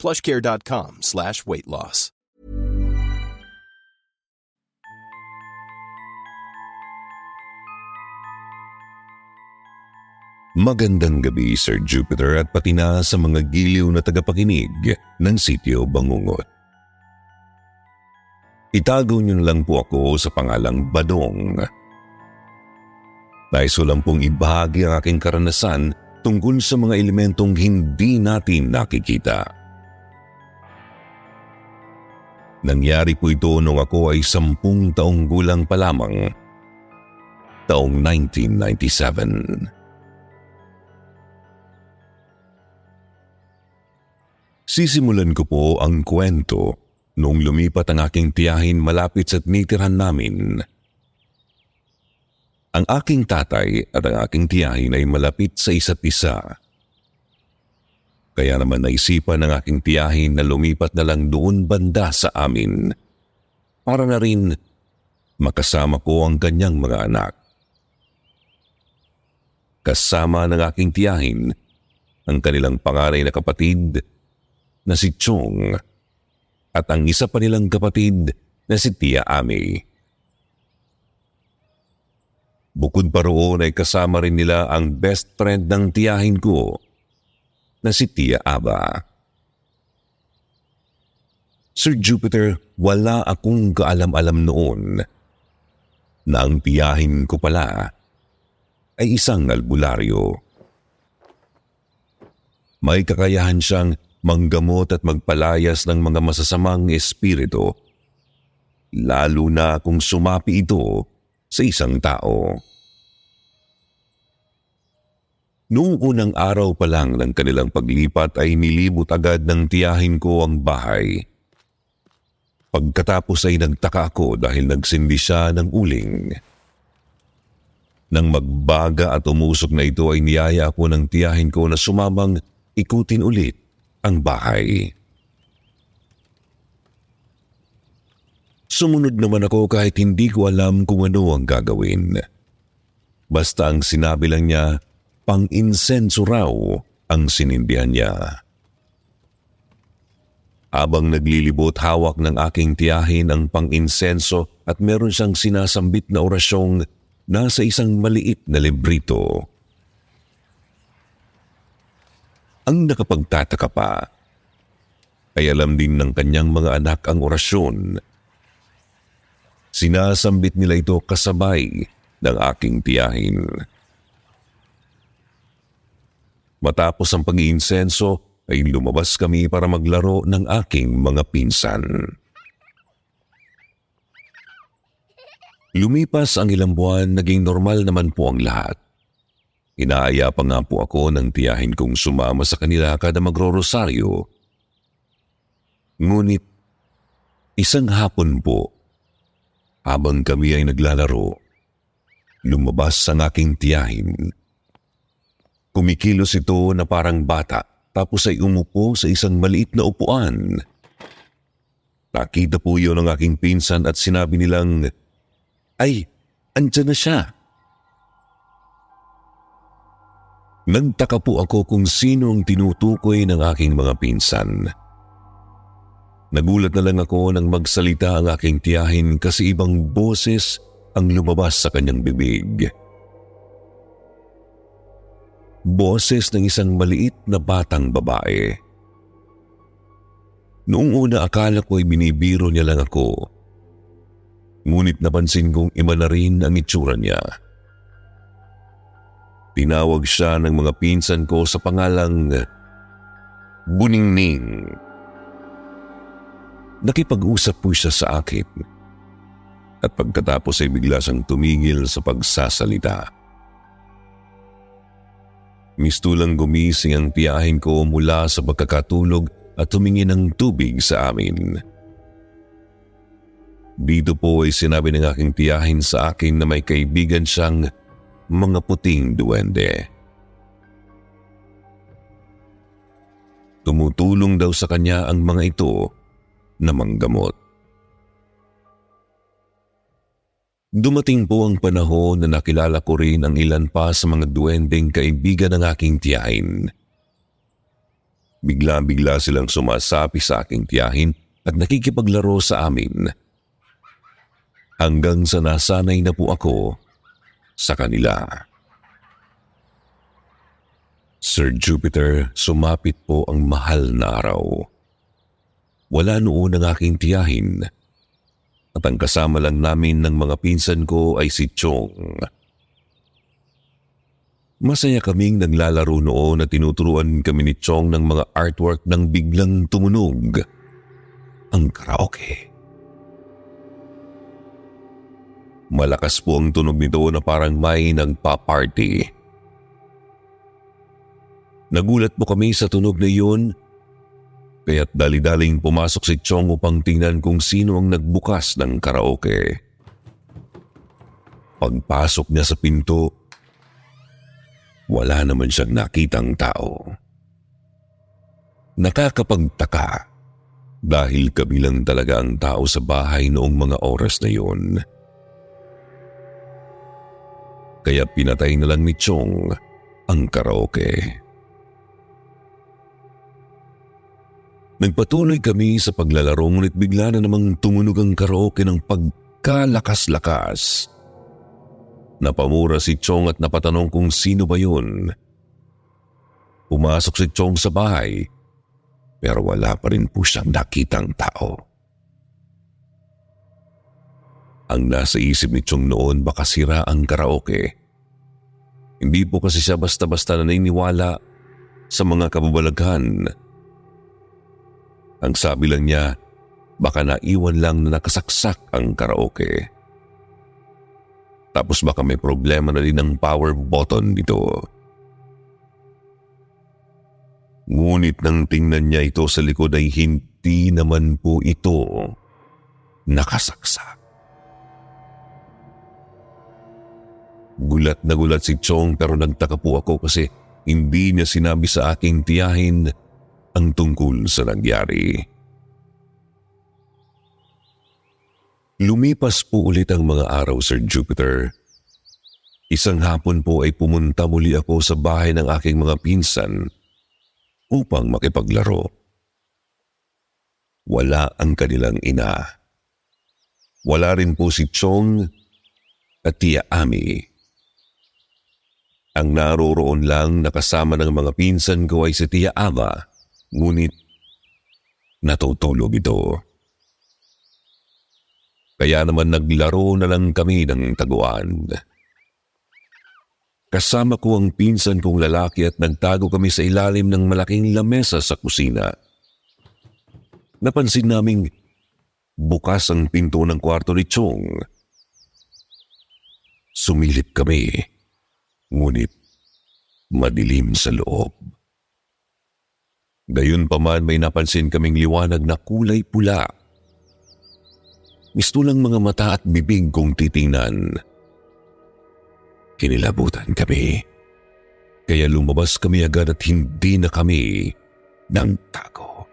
plushcare.com slash weight loss. Magandang gabi Sir Jupiter at pati na sa mga giliw na tagapakinig ng Sityo Bangungot. Itago niyo lang po ako sa pangalang Badong. Nais lang pong ibahagi ang aking karanasan tungkol sa mga elementong hindi natin nakikita. Nangyari po ito nung ako ay sampung taong gulang pa lamang. Taong 1997. Sisimulan ko po ang kwento noong lumipat ang aking tiyahin malapit sa tinitirhan namin. Ang aking tatay at ang aking tiyahin ay malapit sa isa't isa. Kaya naman naisipan ng aking tiyahin na lumipat na lang doon banda sa amin para na rin makasama ko ang kanyang mga anak. Kasama ng aking tiyahin ang kanilang pangaray na kapatid na si Chong at ang isa pa nilang kapatid na si Tia Ami. Bukod pa roon ay kasama rin nila ang best friend ng tiyahin ko na si Tia Aba. Sir Jupiter, wala akong kaalam-alam noon na ang tiyahin ko pala ay isang albularyo. May kakayahan siyang manggamot at magpalayas ng mga masasamang espiritu, lalo na kung sumapi ito sa isang tao. Noong unang araw pa lang ng kanilang paglipat ay nilibot agad ng tiyahin ko ang bahay. Pagkatapos ay nagtaka ako dahil nagsindi siya ng uling. Nang magbaga at umusok na ito ay niyaya ako ng tiyahin ko na sumamang ikutin ulit ang bahay. Sumunod naman ako kahit hindi ko alam kung ano ang gagawin. Basta ang sinabi lang niya, pang-insenso raw ang sinindihan niya. Abang naglilibot hawak ng aking tiyahin ang pang-insenso at meron siyang sinasambit na orasyong nasa isang maliit na librito. Ang nakapagtataka pa ay alam din ng kanyang mga anak ang orasyon. Sinasambit nila ito kasabay ng aking tiyahin. Matapos ang pag-iinsenso ay lumabas kami para maglaro ng aking mga pinsan. Lumipas ang ilang buwan, naging normal naman po ang lahat. Inaaya pa nga po ako ng tiyahin kong sumama sa kanila kada magro-rosaryo. Ngunit, isang hapon po, habang kami ay naglalaro, lumabas ang aking tiyahin. Kumikilos ito na parang bata tapos ay umupo sa isang maliit na upuan. Nakita po yun ng aking pinsan at sinabi nilang, Ay, andyan na siya. Nagtaka po ako kung sino ang tinutukoy ng aking mga pinsan. Nagulat na lang ako nang magsalita ang aking tiyahin kasi ibang boses ang lumabas sa kanyang bibig. Boses ng isang maliit na batang babae. Noong una akala ko ay binibiro niya lang ako. Ngunit napansin kong iba na rin ang itsura niya. Tinawag siya ng mga pinsan ko sa pangalang Buningning. Nakipag-usap po siya sa akin at pagkatapos ay bigla siyang tumigil sa pagsasalita. Mistulang gumising ang tiyahin ko mula sa pagkakatulog at tumingin ng tubig sa amin. Dito po ay sinabi ng aking tiyahin sa akin na may kaibigan siyang mga puting duwende. Tumutulong daw sa kanya ang mga ito na manggamot. Dumating po ang panahon na nakilala ko rin ang ilan pa sa mga duwendeng kaibigan ng aking tiyahin. Bigla-bigla silang sumasapi sa aking tiyahin at nakikipaglaro sa amin hanggang sa nasanay na po ako sa kanila. Sir Jupiter, sumapit po ang mahal na araw. Wala noon ang aking tiyahin at ang kasama lang namin ng mga pinsan ko ay si Chong. Masaya kaming naglalaro noon at tinuturuan kami ni Chong ng mga artwork nang biglang tumunog ang karaoke. Malakas po ang tunog nito na parang may nagpa-party. Nagulat po kami sa tunog na iyon, kaya't dali-daling pumasok si Chong upang tingnan kung sino ang nagbukas ng karaoke. Pagpasok niya sa pinto, wala naman siyang nakitang tao. Nakakapagtaka dahil kabilang talaga ang tao sa bahay noong mga oras na yun kaya pinatay na lang ni Chong ang karaoke. Nagpatuloy kami sa paglalaro ngunit bigla na namang tumunog ang karaoke ng pagkalakas-lakas. Napamura si Chong at napatanong kung sino ba yun. Pumasok si Chong sa bahay pero wala pa rin po siyang nakitang tao. Ang nasa isip ni Chong noon baka sira ang karaoke. Hindi po kasi siya basta-basta naniniwala sa mga kababalaghan. Ang sabi lang niya, baka naiwan lang na nakasaksak ang karaoke. Tapos baka may problema na din ang power button nito. Ngunit nang tingnan niya ito sa likod ay hindi naman po ito nakasaksak. Gulat na gulat si Chong pero nagtaka po ako kasi hindi niya sinabi sa aking tiyahin ang tungkol sa nangyari. Lumipas po ulit ang mga araw, Sir Jupiter. Isang hapon po ay pumunta muli ako sa bahay ng aking mga pinsan upang makipaglaro. Wala ang kanilang ina. Wala rin po si Chong at Tia Ami. Ang naroroon lang nakasama ng mga pinsan ko ay si Tia Ava, ngunit natutulog ito. Kaya naman naglaro na lang kami ng taguan. Kasama ko ang pinsan kong lalaki at nagtago kami sa ilalim ng malaking lamesa sa kusina. Napansin naming bukas ang pinto ng kwarto ni Chong. Sumilip kami ngunit madilim sa loob. Gayun pa man may napansin kaming liwanag na kulay pula. Misto lang mga mata at bibig kong titingnan. Kinilabutan kami. Kaya lumabas kami agad at hindi na kami nang tago.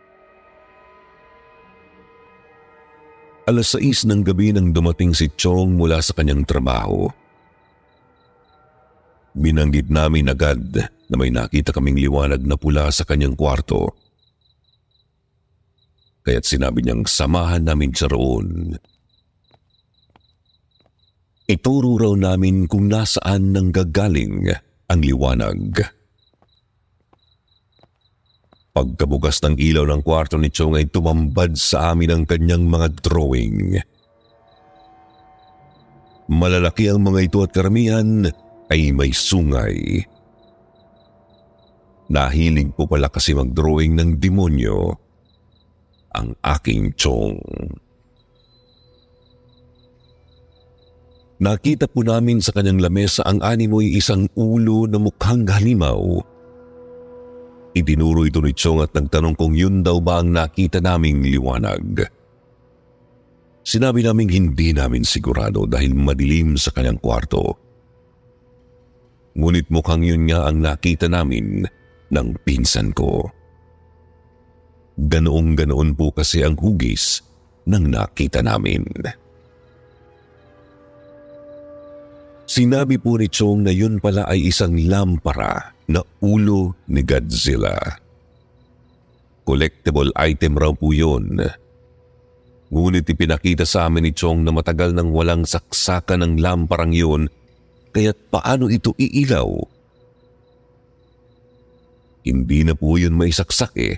Alas 6 ng gabi nang dumating si Chong mula sa kanyang trabaho. Binanggit namin agad na may nakita kaming liwanag na pula sa kanyang kwarto. Kaya't sinabi niyang samahan namin siya roon. Ituro raw namin kung nasaan nang gagaling ang liwanag. Pagkabukas ng ilaw ng kwarto ni Chong ay tumambad sa amin ang kanyang mga drawing. Malalaki ang mga ito at karamihan ay may sungay. Nahilig po pala kasi mag-drawing ng demonyo ang aking chong. Nakita po namin sa kanyang lamesa ang animoy isang ulo na mukhang halimaw. Itinuro ito ni Chong at nagtanong kung yun daw ba ang nakita naming liwanag. Sinabi naming hindi namin sigurado dahil madilim sa kanyang kwarto. Ngunit mukhang yun nga ang nakita namin ng pinsan ko. Ganoong ganoon po kasi ang hugis ng nakita namin. Sinabi po ni Chong na yun pala ay isang lampara na ulo ni Godzilla. Collectible item raw po yun. Ngunit ipinakita sa amin ni Chong na matagal nang walang saksakan ng lamparang yun, kaya't paano ito iilaw? Hindi na po yun may saksak eh.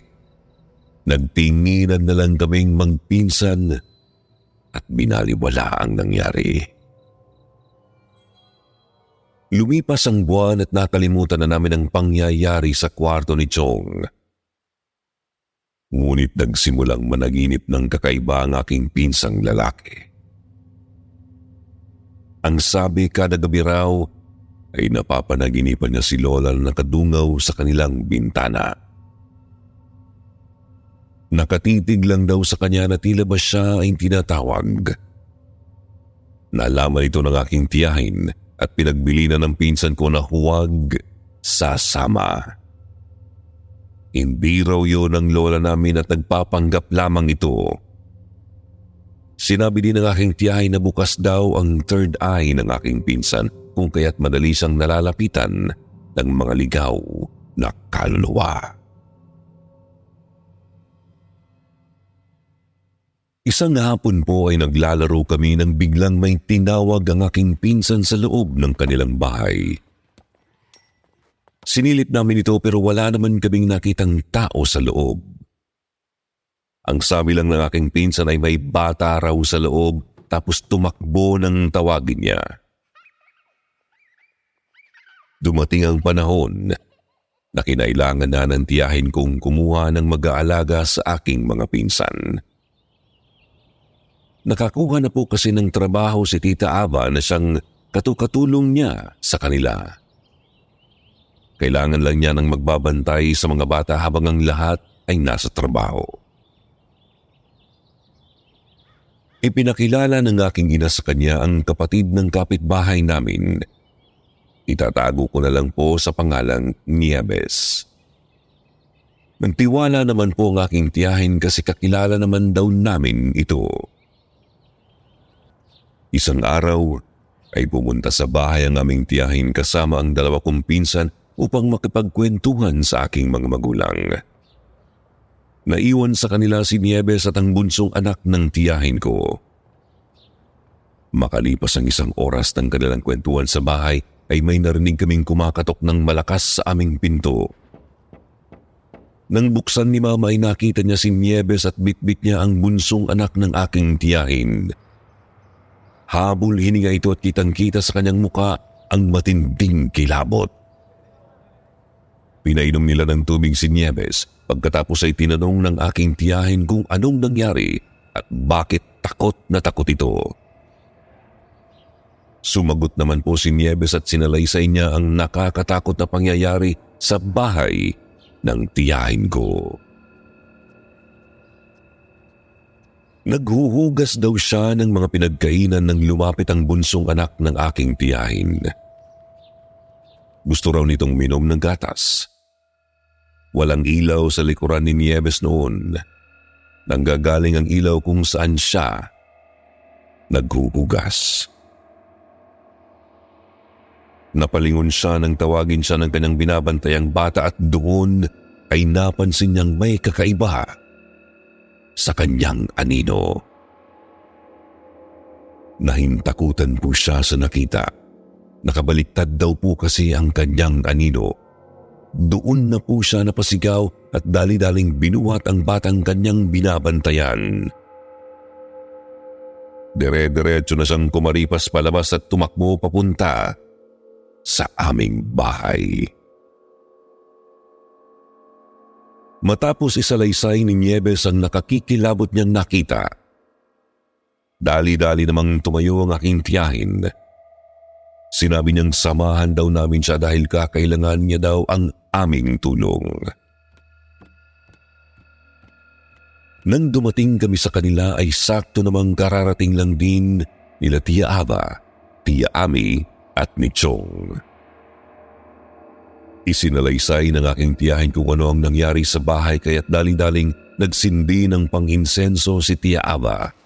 Nagtinginan na lang kaming magpinsan at binaliwala ang nangyari. Lumipas ang buwan at nakalimutan na namin ang pangyayari sa kwarto ni Chong. Ngunit nagsimulang managinip ng kakaiba ang aking pinsang lalaki. Ang sabi kada gabi raw ay napapanaginipan niya si Lola na nakadungaw sa kanilang bintana. Nakatitig lang daw sa kanya na tila ba siya ay tinatawag. Nalaman ito ng aking tiyahin at pinagbili na ng pinsan ko na huwag sasama. Hindi raw yun ang lola namin at nagpapanggap lamang ito. Sinabi din ng aking tiyahay na bukas daw ang third eye ng aking pinsan kung kaya't madali siyang nalalapitan ng mga ligaw na kaluluwa. Isang hapon po ay naglalaro kami nang biglang may tinawag ang aking pinsan sa loob ng kanilang bahay. Sinilip namin ito pero wala naman kaming nakitang tao sa loob. Ang sabi lang ng aking pinsan ay may bata raw sa loob tapos tumakbo ng tawagin niya. Dumating ang panahon na kinailangan na ng tiyahin kong kumuha ng mag-aalaga sa aking mga pinsan. Nakakuha na po kasi ng trabaho si Tita Ava na siyang katukatulong niya sa kanila. Kailangan lang niya ng magbabantay sa mga bata habang ang lahat ay nasa trabaho. Ipinakilala ng aking ina sa kanya ang kapatid ng kapitbahay namin. Itatago ko na lang po sa pangalang Nieves. Nagtiwala naman po ang aking tiyahin kasi kakilala naman daw namin ito. Isang araw ay pumunta sa bahay ang aming tiyahin kasama ang dalawa kong pinsan upang makipagkwentuhan sa aking mga magulang. Naiwan sa kanila si Nieves at ang bunsong anak ng tiyahin ko. Makalipas ang isang oras ng kanilang kwentuhan sa bahay ay may narinig kaming kumakatok ng malakas sa aming pinto. Nang buksan ni mama ay nakita niya si Nieves at bitbit niya ang bunsong anak ng aking tiyahin. Habol hininga ito at kitang-kita sa kanyang muka ang matinding kilabot. Pinainom nila ng tubig si Nieves pagkatapos ay tinanong ng aking tiyahin kung anong nangyari at bakit takot na takot ito. Sumagot naman po si Nieves at sinalaysay niya ang nakakatakot na pangyayari sa bahay ng tiyahin ko. Naghuhugas daw siya ng mga pinagkainan nang lumapit ang bunsong anak ng aking tiyahin. Gusto raw nitong minom ng gatas. Walang ilaw sa likuran ni Nieves noon. Nanggagaling ang ilaw kung saan siya naghuhugas. Napalingon siya nang tawagin siya ng kanyang binabantayang bata at doon ay napansin niyang may kakaiba sa kanyang anino. Nahintakutan po siya sa nakita. Nakabaliktad daw po kasi ang kanyang anino. Doon na po siya napasigaw at dali-daling binuhat ang batang kanyang binabantayan. Dire-diretso na siyang kumaripas palabas at tumakbo papunta sa aming bahay. Matapos isalaysay ni Nieves ang nakakikilabot niyang nakita. Dali-dali namang tumayo ang aking tiyahin. Sinabi niyang samahan daw namin siya dahil kakailangan niya daw ang aming tulong. Nang dumating kami sa kanila ay sakto namang kararating lang din nila Tia Ava, Tia Ami at ni Chong. Isinalaysay ng aking tiyahin kung ano ang nangyari sa bahay kaya't daling-daling nagsindi ng panginsenso si Tia Ava.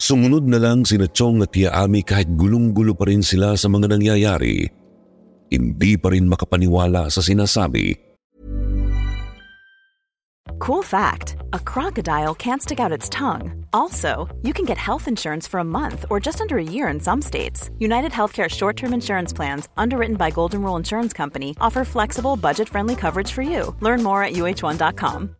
Sumunod na lang si Chong at kahit gulong-gulo pa rin sila sa mga nangyayari. Hindi pa rin makapaniwala sa sinasabi Cool fact a crocodile can't stick out its tongue. Also, you can get health insurance for a month or just under a year in some states. United Healthcare short term insurance plans, underwritten by Golden Rule Insurance Company, offer flexible, budget friendly coverage for you. Learn more at uh1.com.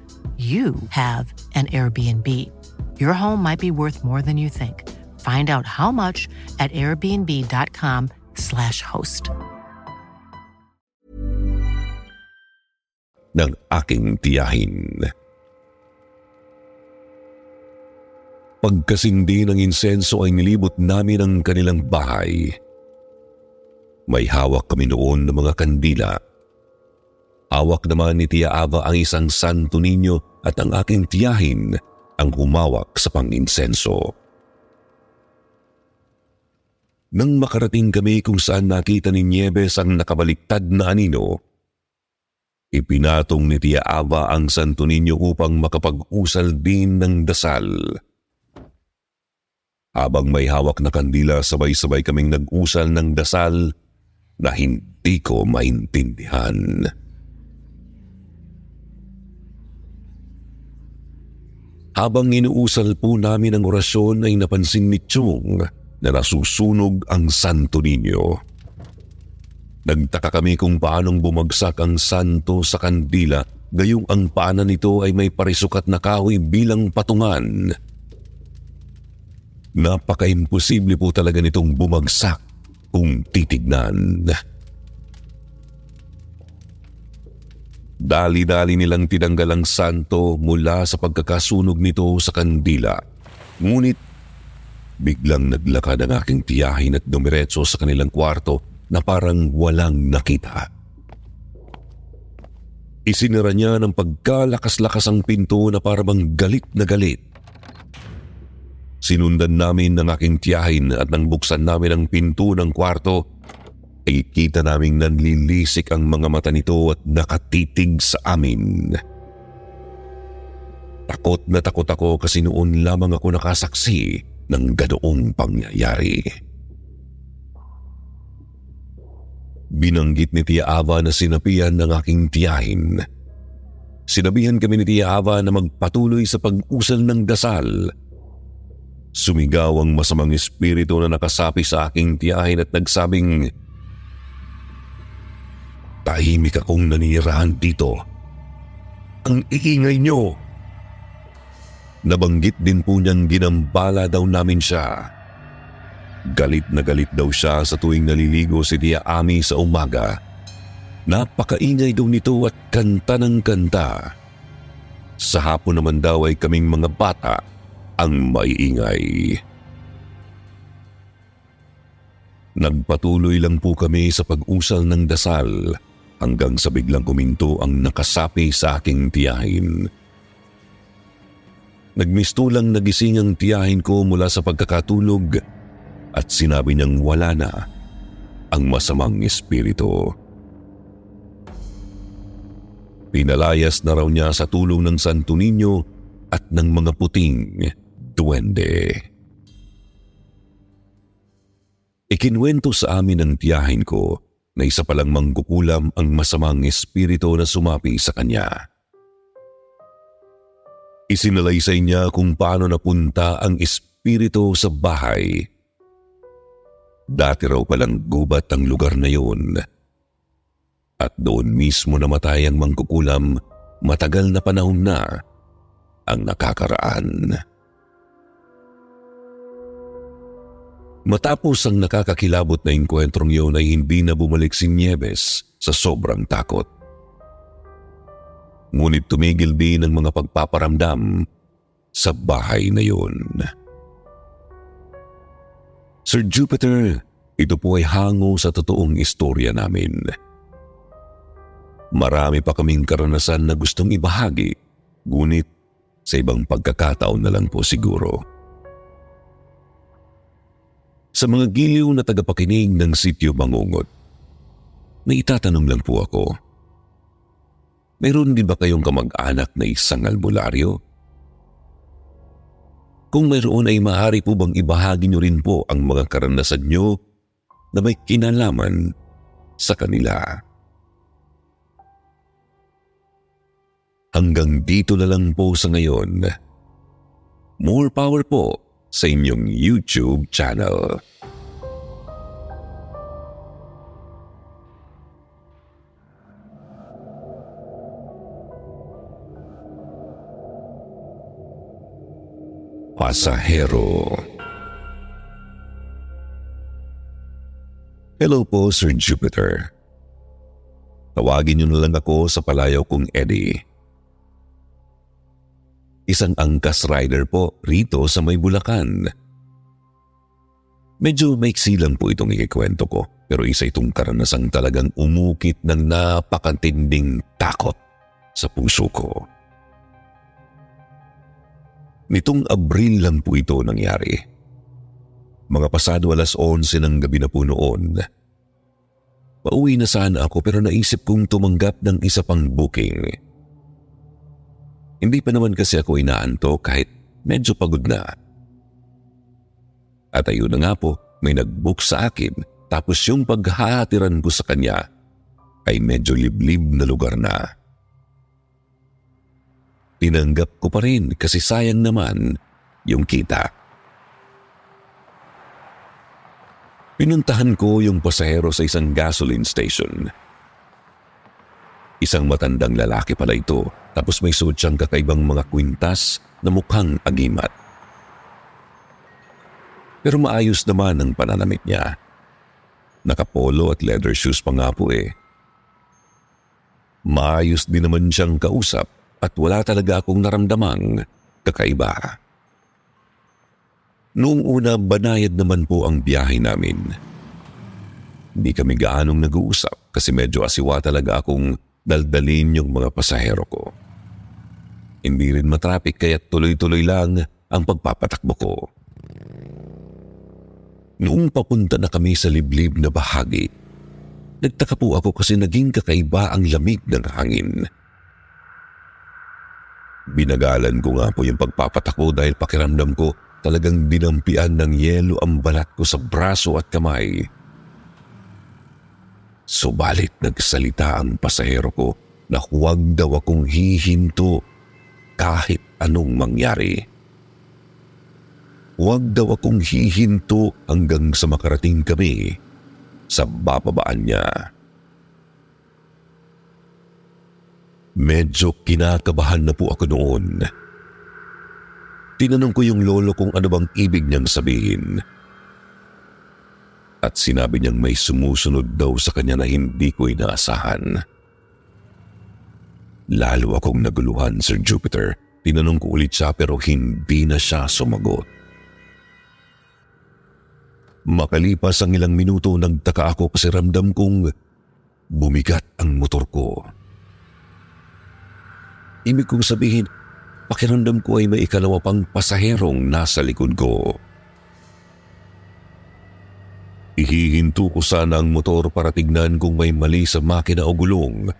you have an Airbnb. Your home might be worth more than you think. Find out how much at airbnb.com/slash host. ng aking tiyahin. Pagkasindi ng insenso ay nilibot namin ang kanilang bahay. May hawak kami noon ng mga kandila Hawak naman ni Tia Ava ang isang santo ninyo at ang aking tiyahin ang humawak sa panginsenso. Nang makarating kami kung saan nakita ni Nieves ang nakabaliktad na anino, ipinatong ni Tia Ava ang santo ninyo upang makapag-usal din ng dasal. Habang may hawak na kandila, sabay-sabay kaming nag-usal ng dasal na hindi ko maintindihan. Habang inuusal po namin ang orasyon ay napansin ni Chong na nasusunog ang Santo Niño. Nagtaka kami kung paanong bumagsak ang santo sa kandila gayong ang paanan nito ay may parisukat na kahoy bilang patungan. Napaka-imposible po talaga nitong bumagsak kung titignan. Dali-dali nilang tinanggal ang santo mula sa pagkakasunog nito sa kandila. Ngunit biglang naglakad ang aking tiyahin at dumiretso sa kanilang kwarto na parang walang nakita. Isinira niya ng pagkalakas-lakas ang pinto na parang galit na galit. Sinundan namin ng aking tiyahin at nang buksan namin ang pinto ng kwarto, ay kita naming nanlilisik ang mga mata nito at nakatitig sa amin. Takot na takot ako kasi noon lamang ako nakasaksi ng ganoong pangyayari. Binanggit ni Tia Ava na sinapian ng aking tiyahin. Sinabihan kami ni Tia Ava na magpatuloy sa pag-usal ng dasal. Sumigaw ang masamang espiritu na nakasapi sa aking tiyahin at nagsabing, Tahimik akong nanirahan dito. Ang iingay nyo. Nabanggit din po niyang ginambala daw namin siya. Galit na galit daw siya sa tuwing naliligo si Tia Ami sa umaga. Napakaingay daw nito at kanta ng kanta. Sa hapon naman daw ay kaming mga bata ang maiingay. Nagpatuloy lang po kami sa pag-usal ng dasal hanggang sa biglang kuminto ang nakasapi sa aking tiyahin. Nagmistulang nagising ang tiyahin ko mula sa pagkakatulog at sinabi niyang wala na ang masamang espiritu. Pinalayas na raw niya sa tulong ng Santo Niño at ng mga puting duwende. Ikinwento sa amin ng tiyahin ko na isa palang mangkukulam ang masamang espiritu na sumapi sa kanya. Isinalaysay niya kung paano napunta ang espiritu sa bahay. Dati raw palang gubat ang lugar na yun. At doon mismo namatay ang mangkukulam matagal na panahon na ang nakakaraan. Matapos ang nakakakilabot na inkwentrong yun ay hindi na bumalik si Nieves sa sobrang takot. Ngunit tumigil din ang mga pagpaparamdam sa bahay na yun. Sir Jupiter, ito po ay hango sa totoong istorya namin. Marami pa kaming karanasan na gustong ibahagi, ngunit sa ibang pagkakataon na lang po siguro. Sa mga giliw na tagapakinig ng sityo Bangungot, may itatanong lang po ako. Mayroon din ba kayong kamag-anak na isang albularyo? Kung mayroon ay maaari po bang ibahagi niyo rin po ang mga karanasan niyo na may kinalaman sa kanila. Hanggang dito na lang po sa ngayon. More power po sa inyong YouTube channel. Pasahero Hello po, Sir Jupiter. Tawagin niyo na lang ako sa palayaw kong Eddie. Isang angkas rider po rito sa may Bulacan. Medyo maiksi lang po itong ikikwento ko pero isa itong karanasang talagang umukit ng napakatinding takot sa puso ko. Nitong Abril lang po ito nangyari. Mga pasado alas 11 ng gabi na po noon. Pauwi na sana ako pero naisip kong tumanggap ng isa pang booking. Hindi pa naman kasi ako inaanto kahit medyo pagod na. At ayun na nga po, may nag-book sa akin tapos yung paghahatiran ko sa kanya ay medyo liblib na lugar na. Tinanggap ko pa rin kasi sayang naman yung kita. Pinuntahan ko yung pasahero sa isang gasoline station. Isang matandang lalaki pala ito tapos may suot siyang kakaibang mga kwintas na mukhang agimat. Pero maayos naman ang pananamit niya. Nakapolo at leather shoes pa nga po eh. Maayos din naman siyang kausap at wala talaga akong naramdamang kakaiba. Noong una, banayad naman po ang biyahe namin. Hindi kami gaanong nag-uusap kasi medyo asiwa talaga akong daldalin yung mga pasahero ko. Hindi rin matrapik kaya tuloy-tuloy lang ang pagpapatakbo ko. Noong papunta na kami sa liblib na bahagi, nagtaka po ako kasi naging kakaiba ang lamig ng hangin. Binagalan ko nga po yung pagpapatakbo dahil pakiramdam ko talagang dinampian ng yelo ang balat ko sa braso at kamay. Subalit nagsalita ang pasahero ko na huwag daw akong hihinto kahit anong mangyari. Huwag daw akong hihinto hanggang sa makarating kami sa bababaan niya. Medyo kinakabahan na po ako noon. Tinanong ko yung lolo kung ano bang ibig niyang sabihin at sinabi niyang may sumusunod daw sa kanya na hindi ko inaasahan. Lalo akong naguluhan, Sir Jupiter. Tinanong ko ulit siya pero hindi na siya sumagot. Makalipas ang ilang minuto, nagtaka ako kasi ramdam kong bumigat ang motor ko. Ibig kong sabihin, pakiramdam ko ay may ikalawa pang pasaherong nasa likod ko. Ihihinto ko sana ang motor para tignan kung may mali sa makina o gulong.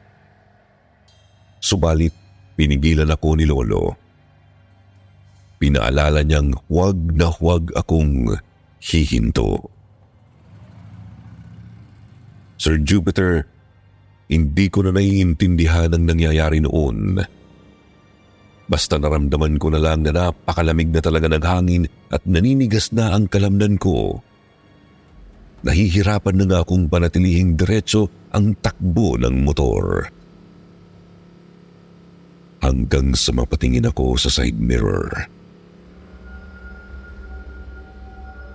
Subalit, pinigilan ako ni Lolo. Pinaalala niyang huwag na huwag akong hihinto. Sir Jupiter, hindi ko na naiintindihan ang nangyayari noon. Basta naramdaman ko na lang na napakalamig na talaga ng hangin at naninigas na ang kalamnan ko nahihirapan na nga akong panatilihing diretso ang takbo ng motor. Hanggang sa mapatingin ako sa side mirror.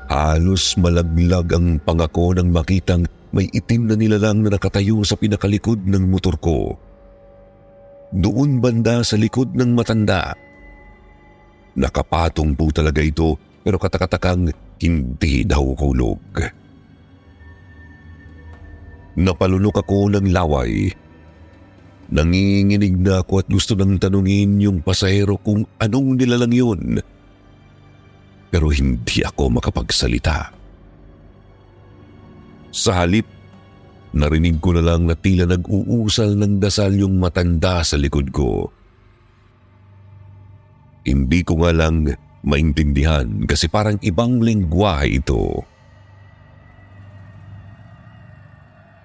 Halos malaglag ang pangako nang makitang may itim na nilalang na nakatayo sa pinakalikod ng motor ko. Doon banda sa likod ng matanda. Nakapatong po talaga ito pero katakatakang hindi daw kulog. Napalunok ako ng laway. Nanginginig na ako at gusto nang tanungin yung pasahero kung anong nilalang yun pero hindi ako makapagsalita. Sa halip, narinig ko na lang na tila nag-uusal ng dasal yung matanda sa likod ko. Hindi ko nga lang maintindihan kasi parang ibang lingwahe ito.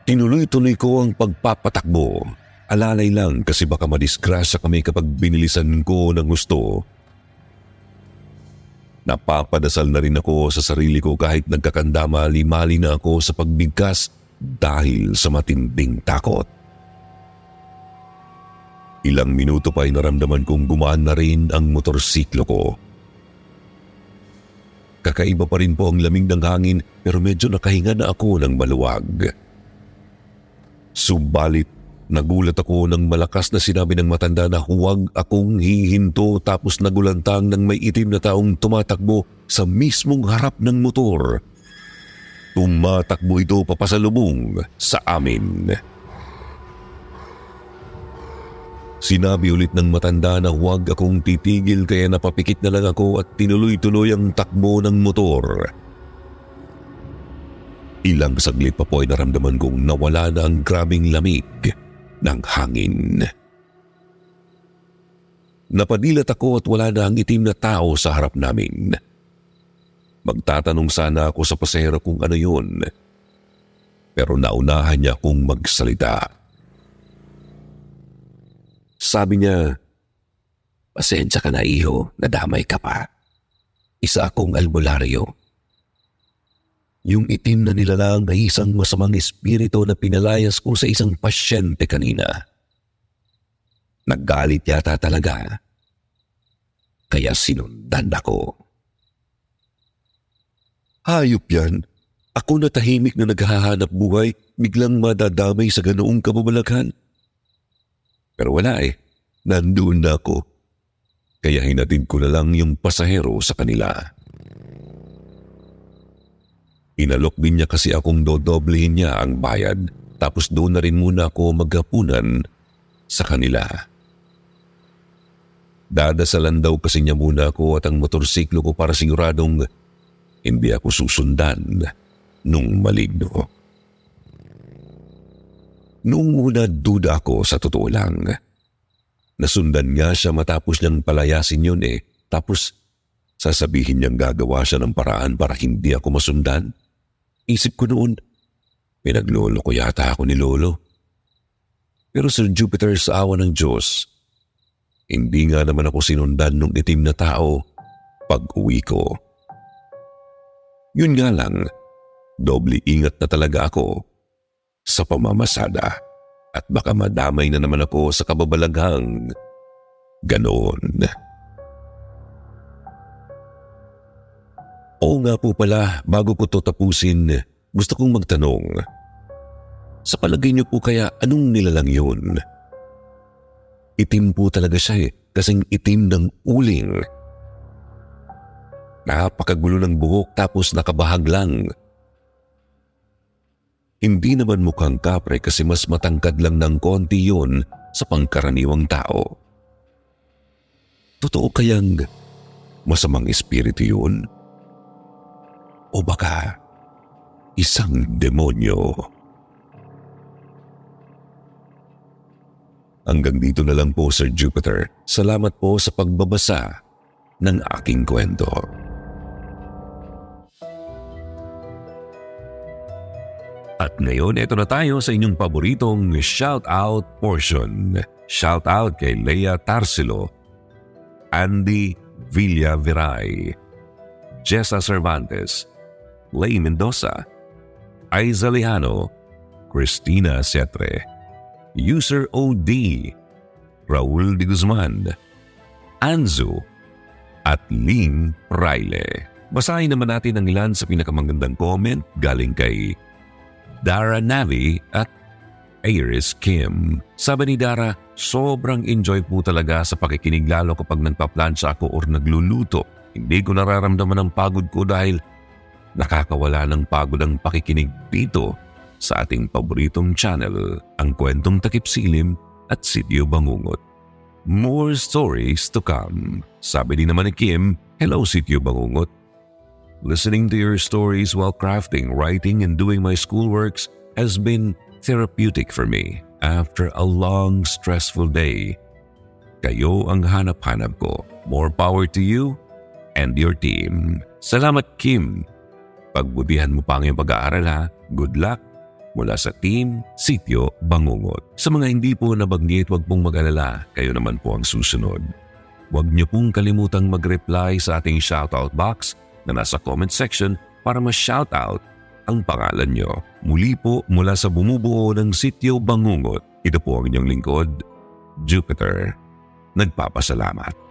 Tinuloy-tuloy ko ang pagpapatakbo. Alalay lang kasi baka madisgrasya kami kapag binilisan ko ng gusto. Napapadasal na rin ako sa sarili ko kahit nagkakandamali-mali na ako sa pagbigkas dahil sa matinding takot. Ilang minuto pa ay naramdaman kong gumaan na rin ang motorsiklo ko. Kakaiba pa rin po ang lamig ng hangin pero medyo nakahinga na ako ng maluwag. Subalit Nagulat ako nang malakas na sinabi ng matanda na huwag akong hihinto tapos nagulantang ng may itim na taong tumatakbo sa mismong harap ng motor. Tumatakbo ito papasalubong sa amin. Sinabi ulit ng matanda na huwag akong titigil kaya napapikit na lang ako at tinuloy-tuloy ang takbo ng motor. Ilang saglit pa po ay naramdaman kong nawala na ang grabing lamig ng hangin. Napadilat ako at wala na ang itim na tao sa harap namin. Magtatanong sana ako sa pasero kung ano yun. Pero naunahan niya kung magsalita. Sabi niya, Pasensya ka na iho, nadamay ka pa. Isa akong albularyo. Yung itim na nilalang ay isang masamang espiritu na pinalayas ko sa isang pasyente kanina. Naggalit yata talaga. Kaya sinundan ako. Hayop yan. Ako na tahimik na naghahanap buhay, biglang madadamay sa ganoong kababalaghan. Pero wala eh. Nandoon na ako. Kaya hinatid ko na lang yung pasahero sa kanila. Inalok din niya kasi akong dodoblehin niya ang bayad tapos doon na rin muna ako maghapunan sa kanila. Dadasalan daw kasi niya muna ako at ang motorsiklo ko para siguradong hindi ako susundan nung maligno. Noong una duda ako sa totoo lang. Nasundan nga siya matapos niyang palayasin yun eh. Tapos sasabihin niyang gagawa siya ng paraan para hindi ako masundan. Isip ko noon, pinaglolo ko yata ako ni Lolo. Pero Sir Jupiter sa awa ng Diyos, hindi nga naman ako sinundan ng itim na tao pag uwi ko. Yun nga lang, doble ingat na talaga ako sa pamamasada at baka madamay na naman ako sa kababalaghang ganoon. Oo nga po pala, bago ko to tapusin, gusto kong magtanong. Sa palagay niyo po kaya anong nilalang yun? Itim po talaga siya eh, kasing itim ng uling. Napakagulo ng buhok tapos nakabahag lang. Hindi naman mukhang kapre kasi mas matangkad lang ng konti yun sa pangkaraniwang tao. Totoo kayang masamang espiritu yun? O baka isang demonyo. Hanggang dito na lang po Sir Jupiter. Salamat po sa pagbabasa ng aking kwento. At ngayon, ito na tayo sa inyong paboritong shout-out portion. Shout-out kay Leia Tarsilo, Andy Villaveray, Jessa Cervantes, Lay Mendoza, Aiza Lejano, Christina Setre, User OD, Raul de Guzman, Anzu, at Ling Riley. Basahin naman natin ang ilan sa pinakamagandang comment galing kay Dara Navi at Iris Kim. Sabi ni Dara, sobrang enjoy po talaga sa pakikinig lalo kapag nagpaplansya ako or nagluluto. Hindi ko nararamdaman ang pagod ko dahil nakakawala ng pagod ang pakikinig dito sa ating paboritong channel, ang kwentong takip silim at sityo bangungot. More stories to come. Sabi din naman ni Kim, Hello sityo bangungot. Listening to your stories while crafting, writing, and doing my schoolworks has been therapeutic for me after a long, stressful day. Kayo ang hanap-hanap ko. More power to you and your team. Salamat, Kim. Pagbutihan mo pa ang iyong pag-aaral ha. Good luck mula sa Team Sityo Bangungot. Sa mga hindi po nabanggit, huwag pong mag-alala. Kayo naman po ang susunod. Huwag niyo pong kalimutang mag-reply sa ating shoutout box na nasa comment section para ma-shoutout ang pangalan nyo. Muli po mula sa bumubuo ng Sityo Bangungot, ito po ang inyong lingkod, Jupiter. Nagpapasalamat.